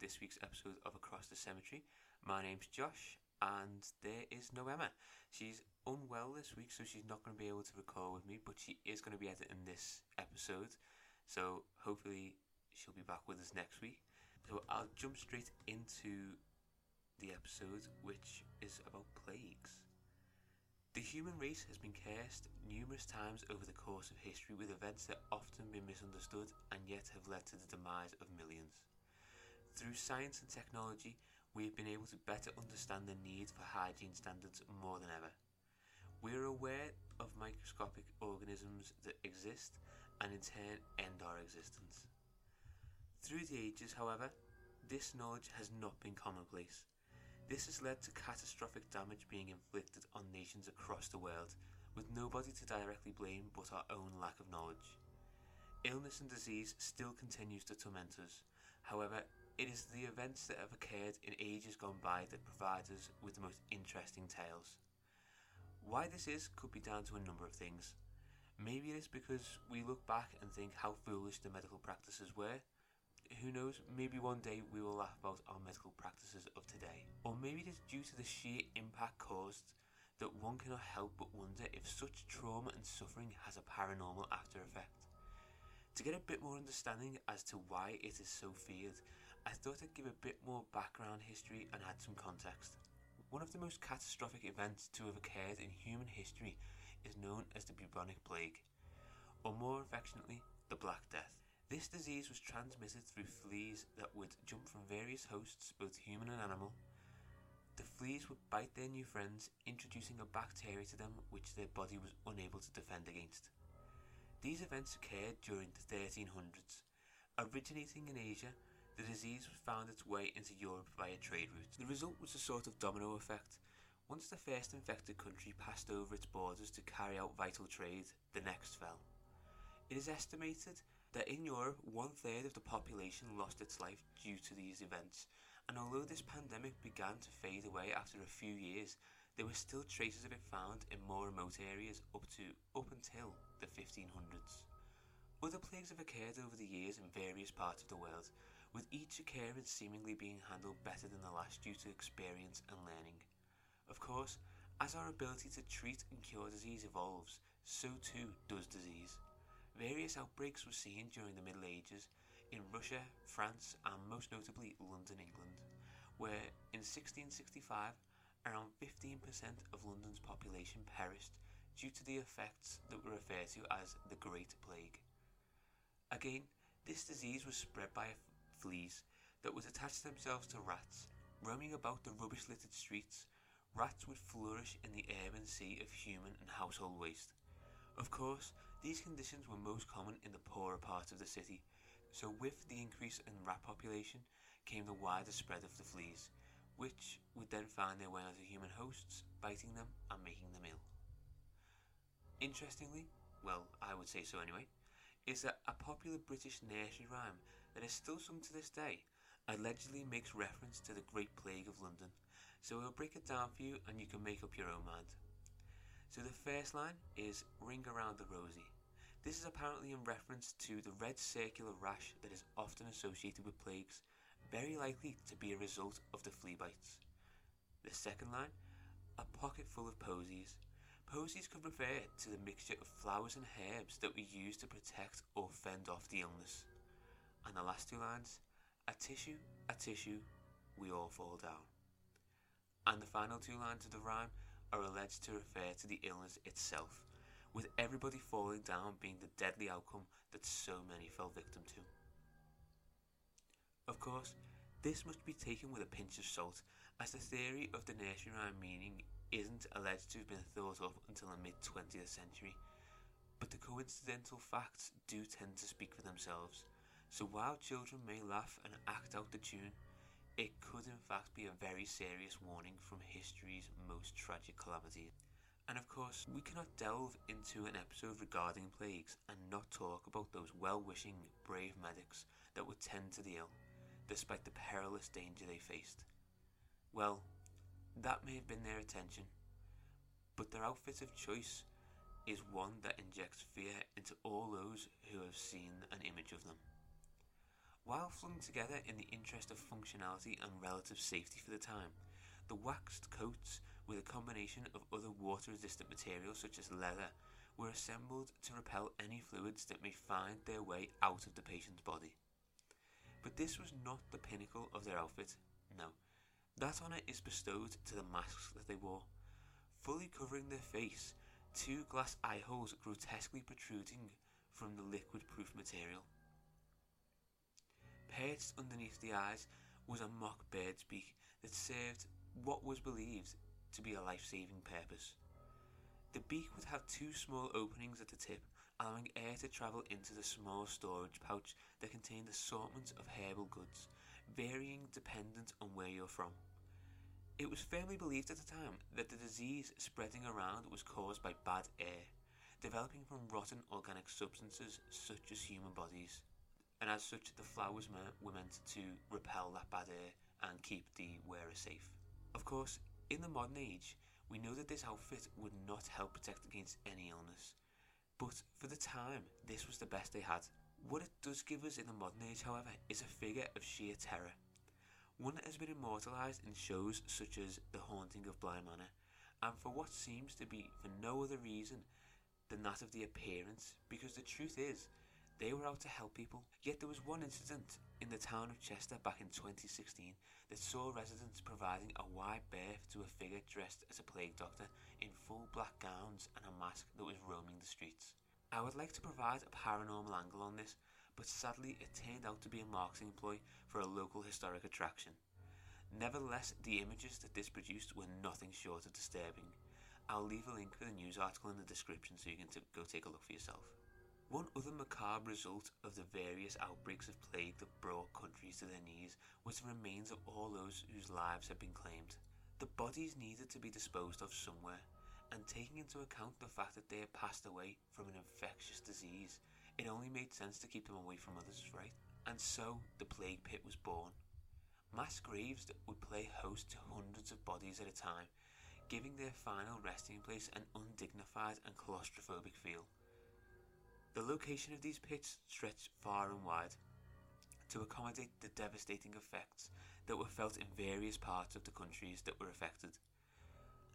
this week's episode of Across the Cemetery. My name's Josh, and there is no Emma. She's unwell this week, so she's not going to be able to record with me, but she is going to be editing this episode, so hopefully she'll be back with us next week. So I'll jump straight into the episode, which is about plagues. The human race has been cursed numerous times over the course of history with events that often been misunderstood and yet have led to the demise of millions. Through science and technology, we have been able to better understand the need for hygiene standards more than ever. We are aware of microscopic organisms that exist and in turn end our existence. Through the ages, however, this knowledge has not been commonplace. This has led to catastrophic damage being inflicted on nations across the world, with nobody to directly blame but our own lack of knowledge. Illness and disease still continues to torment us. However, it is the events that have occurred in ages gone by that provide us with the most interesting tales. Why this is could be down to a number of things. Maybe it is because we look back and think how foolish the medical practices were, who knows, maybe one day we will laugh about our medical practices of today. Or maybe it is due to the sheer impact caused that one cannot help but wonder if such trauma and suffering has a paranormal after effect. To get a bit more understanding as to why it is so feared, I thought I'd give a bit more background history and add some context. One of the most catastrophic events to have occurred in human history is known as the bubonic plague, or more affectionately, the Black Death. This disease was transmitted through fleas that would jump from various hosts, both human and animal. The fleas would bite their new friends, introducing a bacteria to them which their body was unable to defend against. These events occurred during the 1300s. Originating in Asia, the disease found its way into Europe via trade routes. The result was a sort of domino effect. Once the first infected country passed over its borders to carry out vital trade, the next fell. It is estimated that in Europe, one third of the population lost its life due to these events, and although this pandemic began to fade away after a few years, there were still traces of it found in more remote areas up to up until the 1500s. Other plagues have occurred over the years in various parts of the world, with each occurrence seemingly being handled better than the last due to experience and learning. Of course, as our ability to treat and cure disease evolves, so too does disease. Various outbreaks were seen during the Middle Ages in Russia, France, and most notably London, England, where in 1665 around 15% of London's population perished due to the effects that were referred to as the Great Plague. Again, this disease was spread by fleas that would attach themselves to rats. Roaming about the rubbish littered streets, rats would flourish in the urban sea of human and household waste. Of course, these conditions were most common in the poorer parts of the city, so with the increase in rat population came the wider spread of the fleas, which would then find their way onto human hosts, biting them and making them ill. Interestingly, well, I would say so anyway, is that a popular British nursery rhyme that is still sung to this day allegedly makes reference to the Great Plague of London. So we'll break it down for you and you can make up your own mind. So the first line is Ring Around the Rosy. This is apparently in reference to the red circular rash that is often associated with plagues, very likely to be a result of the flea bites. The second line, A Pocket Full of Posies. Posies could refer to the mixture of flowers and herbs that we use to protect or fend off the illness. And the last two lines, A Tissue, a Tissue, we all fall down. And the final two lines of the rhyme are alleged to refer to the illness itself, with everybody falling down being the deadly outcome that so many fell victim to. Of course, this must be taken with a pinch of salt, as the theory of the nursery rhyme meaning isn't alleged to have been thought of until the mid 20th century, but the coincidental facts do tend to speak for themselves. So while children may laugh and act out the tune, it could in fact be a very serious warning from history's most tragic calamity. And of course, we cannot delve into an episode regarding plagues and not talk about those well wishing, brave medics that would tend to the ill, despite the perilous danger they faced. Well, that may have been their attention, but their outfit of choice is one that injects fear into all those who have seen an image of them. While flung together in the interest of functionality and relative safety for the time, the waxed coats, with a combination of other water resistant materials such as leather, were assembled to repel any fluids that may find their way out of the patient's body. But this was not the pinnacle of their outfit, no. That honour is bestowed to the masks that they wore, fully covering their face, two glass eye holes grotesquely protruding from the liquid proof material. Perched underneath the eyes was a mock bird's beak that served what was believed to be a life saving purpose. The beak would have two small openings at the tip, allowing air to travel into the small storage pouch that contained assortments of herbal goods, varying dependent on where you're from. It was firmly believed at the time that the disease spreading around was caused by bad air, developing from rotten organic substances such as human bodies. And as such, the flowers were meant to repel that bad air and keep the wearer safe. Of course, in the modern age, we know that this outfit would not help protect against any illness, but for the time, this was the best they had. What it does give us in the modern age, however, is a figure of sheer terror. One that has been immortalised in shows such as The Haunting of Bly Manor, and for what seems to be for no other reason than that of the appearance, because the truth is, they were out to help people. Yet there was one incident in the town of Chester back in 2016 that saw residents providing a wide berth to a figure dressed as a plague doctor in full black gowns and a mask that was roaming the streets. I would like to provide a paranormal angle on this, but sadly it turned out to be a marketing ploy for a local historic attraction. Nevertheless, the images that this produced were nothing short of disturbing. I'll leave a link for the news article in the description so you can t- go take a look for yourself. One other macabre result of the various outbreaks of plague that brought countries to their knees was the remains of all those whose lives had been claimed. The bodies needed to be disposed of somewhere, and taking into account the fact that they had passed away from an infectious disease, it only made sense to keep them away from others, right? And so the plague pit was born. Mass graves that would play host to hundreds of bodies at a time, giving their final resting place an undignified and claustrophobic feel. The location of these pits stretched far and wide to accommodate the devastating effects that were felt in various parts of the countries that were affected.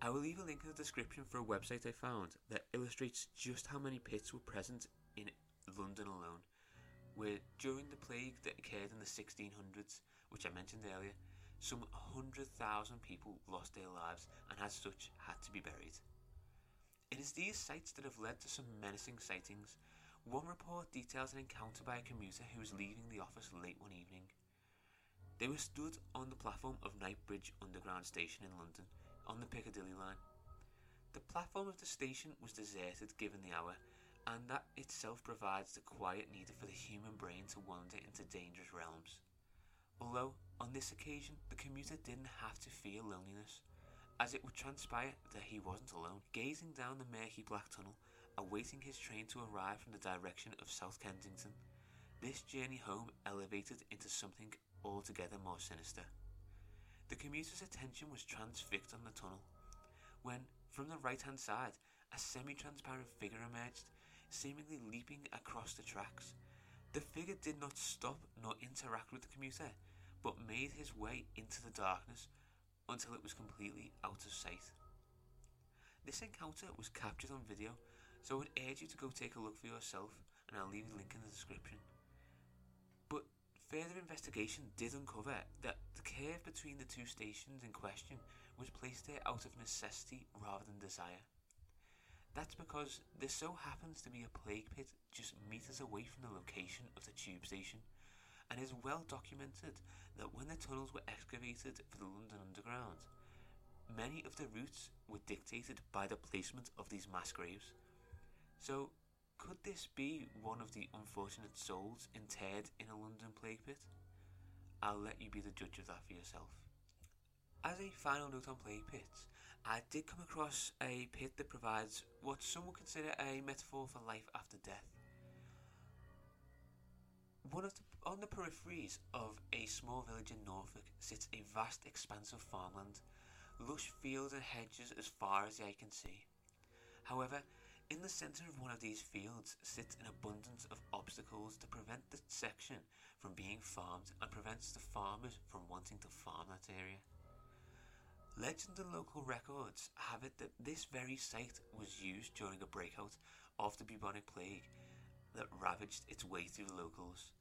I will leave a link in the description for a website I found that illustrates just how many pits were present in London alone, where during the plague that occurred in the 1600s, which I mentioned earlier, some 100,000 people lost their lives and as such had to be buried. It is these sites that have led to some menacing sightings one report details an encounter by a commuter who was leaving the office late one evening. They were stood on the platform of Knightsbridge Underground Station in London on the Piccadilly line. The platform of the station was deserted given the hour, and that itself provides the quiet needed for the human brain to wander into dangerous realms. Although, on this occasion, the commuter didn't have to feel loneliness, as it would transpire that he wasn't alone. Gazing down the murky black tunnel, awaiting his train to arrive from the direction of South Kensington. This journey home elevated into something altogether more sinister. The commuter's attention was transfixed on the tunnel, when, from the right hand side, a semi transparent figure emerged, seemingly leaping across the tracks. The figure did not stop nor interact with the commuter, but made his way into the darkness until it was completely out of sight. This encounter was captured on video so I would urge you to go take a look for yourself, and I'll leave a link in the description. But further investigation did uncover that the curve between the two stations in question was placed there out of necessity rather than desire. That's because there so happens to be a plague pit just meters away from the location of the tube station, and is well documented that when the tunnels were excavated for the London Underground, many of the routes were dictated by the placement of these mass graves. So, could this be one of the unfortunate souls interred in a London plague pit? I'll let you be the judge of that for yourself. As a final note on plague pits, I did come across a pit that provides what some would consider a metaphor for life after death. One of the, on the peripheries of a small village in Norfolk sits a vast expanse of farmland, lush fields and hedges as far as the eye can see. However, In the centre of one of these fields sits an abundance of obstacles to prevent the section from being farmed and prevents the farmers from wanting to farm that area. Legend and local records have it that this very site was used during a breakout of the bubonic plague that ravaged its way through the locals.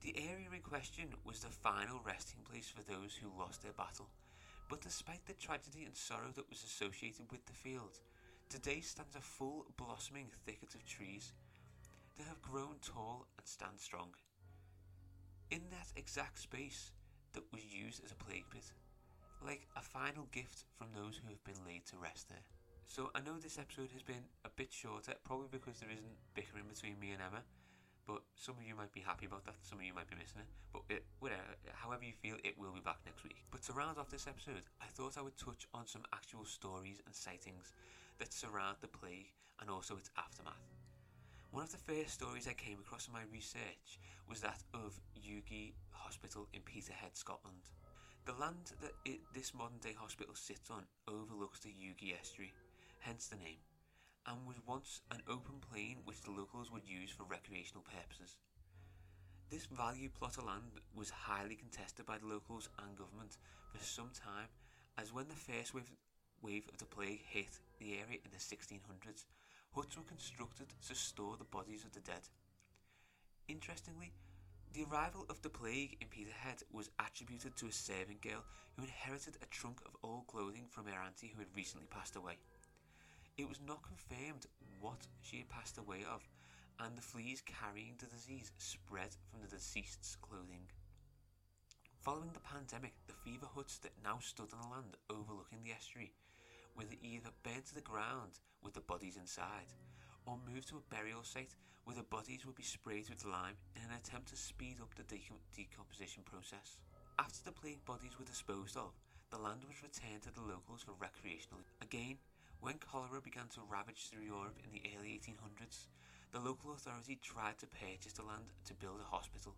The area in question was the final resting place for those who lost their battle, but despite the tragedy and sorrow that was associated with the field, today stands a full blossoming thicket of trees that have grown tall and stand strong. In that exact space that was used as a plague pit like a final gift from those who have been laid to rest there. So I know this episode has been a bit shorter, probably because there isn't bickering between me and Emma. But some of you might be happy about that, some of you might be missing it. But it, whatever, however you feel, it will be back next week. But to round off this episode, I thought I would touch on some actual stories and sightings that surround the plague and also its aftermath. One of the first stories I came across in my research was that of Ugie Hospital in Peterhead, Scotland. The land that it, this modern day hospital sits on overlooks the Ugie estuary, hence the name, and was once an open plain which the locals would use for recreational purposes. This value plot of land was highly contested by the locals and government for some time, as when the first wave, wave of the plague hit the area in the 1600s, huts were constructed to store the bodies of the dead. Interestingly, the arrival of the plague in Peterhead was attributed to a servant girl who inherited a trunk of old clothing from her auntie who had recently passed away. It was not confirmed what she had passed away of, and the fleas carrying the disease spread from the deceased's clothing. Following the pandemic, the fever huts that now stood on the land overlooking the estuary were either burnt to the ground with the bodies inside, or moved to a burial site where the bodies would be sprayed with lime in an attempt to speed up the decomposition process. After the plague bodies were disposed of, the land was returned to the locals for recreational. Again, when cholera began to ravage through Europe in the early 1800s, the local authority tried to purchase the land to build a hospital,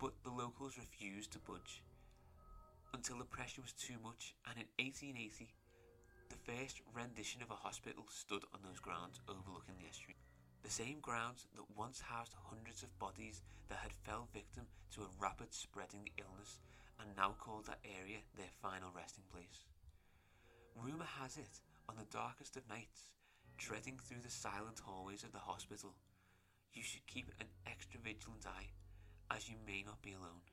but the locals refused to budge until the pressure was too much, and in 1880, the first rendition of a hospital stood on those grounds overlooking the estuary. The same grounds that once housed hundreds of bodies that had fell victim to a rapid spreading illness and now called that area their final resting place. Rumour has it, on the darkest of nights, treading through the silent hallways of the hospital, you should keep an extra vigilant eye, as you may not be alone.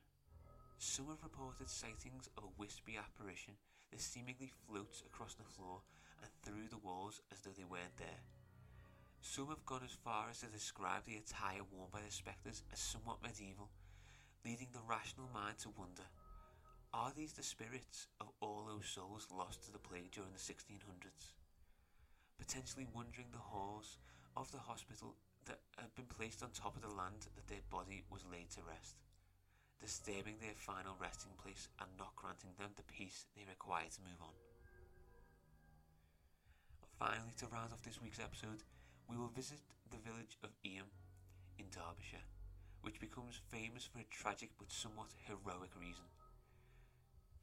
Some have reported sightings of a wispy apparition that seemingly floats across the floor and through the walls as though they weren't there. Some have gone as far as to describe the attire worn by the spectres as somewhat medieval, leading the rational mind to wonder are these the spirits of all those souls lost to the plague during the 1600s? Potentially wandering the halls of the hospital that had been placed on top of the land that their body was laid to rest, disturbing their final resting place and not granting them the peace they require to move on. finally, to round off this week's episode, we will visit the village of Eyam in Derbyshire, which becomes famous for a tragic but somewhat heroic reason.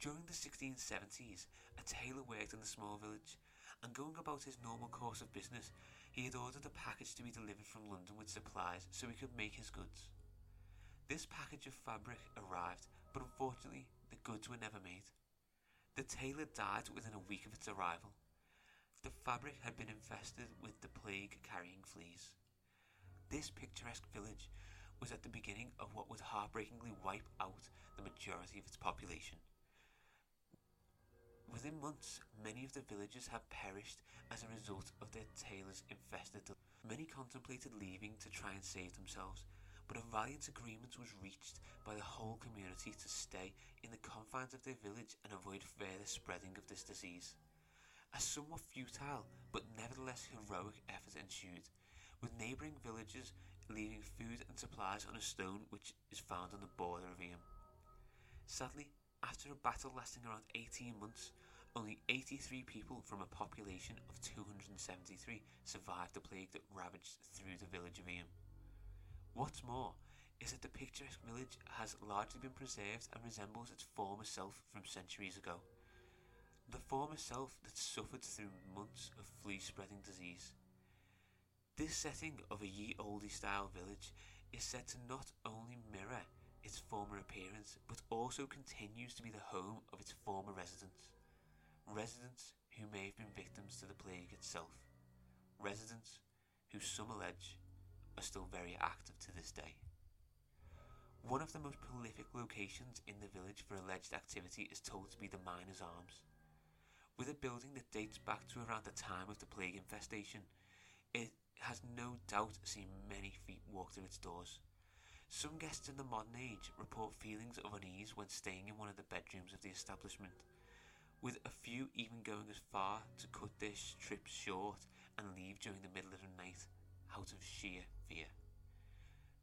During the 1670s, a tailor worked in the small village, and going about his normal course of business, he had ordered a package to be delivered from London with supplies so he could make his goods. This package of fabric arrived, but unfortunately, the goods were never made. The tailor died within a week of its arrival, the fabric had been infested with the plague carrying fleas. This picturesque village was at the beginning of what would heartbreakingly wipe out the majority of its population. Within months, many of the villagers had perished as a result of their tailors infested. Many contemplated leaving to try and save themselves, but a valiant agreement was reached by the whole community to stay in the confines of their village and avoid further spreading of this disease. A somewhat futile but nevertheless heroic effort ensued, with neighbouring villages leaving food and supplies on a stone which is found on the border of Eyam. Sadly, after a battle lasting around 18 months, only 83 people from a population of 273 survived the plague that ravaged through the village of Eyam. What's more, is that the picturesque village has largely been preserved and resembles its former self from centuries ago the former self that suffered through months of flea spreading disease. This setting of a ye olde style village is said to not only mirror its former appearance, but also continues to be the home of its former residents. Residents who may have been victims to the plague itself. Residents who some allege are still very active to this day. One of the most prolific locations in the village for alleged activity is told to be the Miners' Arms. With a building that dates back to around the time of the plague infestation, it has no doubt seen many feet walk through its doors. Some guests in the modern age report feelings of unease when staying in one of the bedrooms of the establishment, with a few even going as far to cut their trips short and leave during the middle of the night out of sheer fear.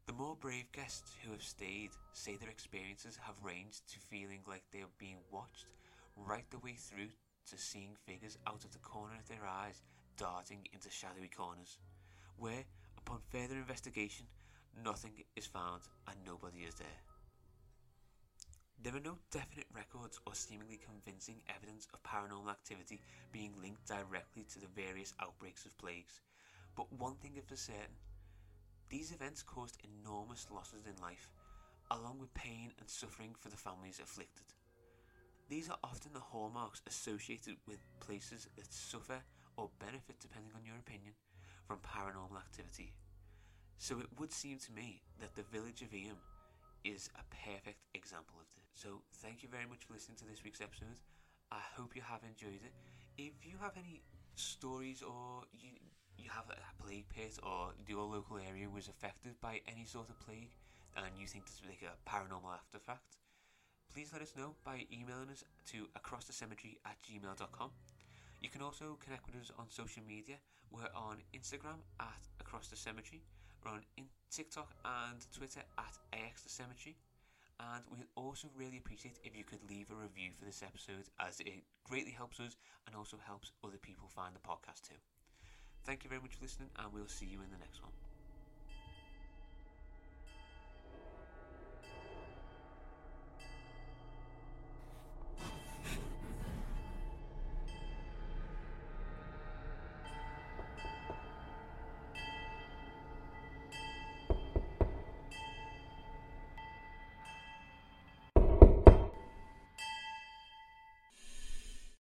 The more brave guests who have stayed say their experiences have ranged to feeling like they are being watched right the way through to seeing figures out of the corner of their eyes darting into shadowy corners, where, upon further investigation, nothing is found and nobody is there. There are no definite records or seemingly convincing evidence of paranormal activity being linked directly to the various outbreaks of plagues, but one thing is for certain these events caused enormous losses in life, along with pain and suffering for the families afflicted. These are often the hallmarks associated with places that suffer or benefit, depending on your opinion, from paranormal activity. So it would seem to me that the village of Eyam is a perfect example of this. So thank you very much for listening to this week's episode. I hope you have enjoyed it. If you have any stories or you you have a plague pit or your local area was affected by any sort of plague and you think this is like a paranormal artifact, please let us know by emailing us to acrossthecemetery at gmail.com. You can also connect with us on social media. We're on Instagram at Across the Cemetery. We're on TikTok and Twitter at AX the Cemetery. And we'd also really appreciate if you could leave a review for this episode as it greatly helps us and also helps other people find the podcast too. Thank you very much for listening, and we'll see you in the next one.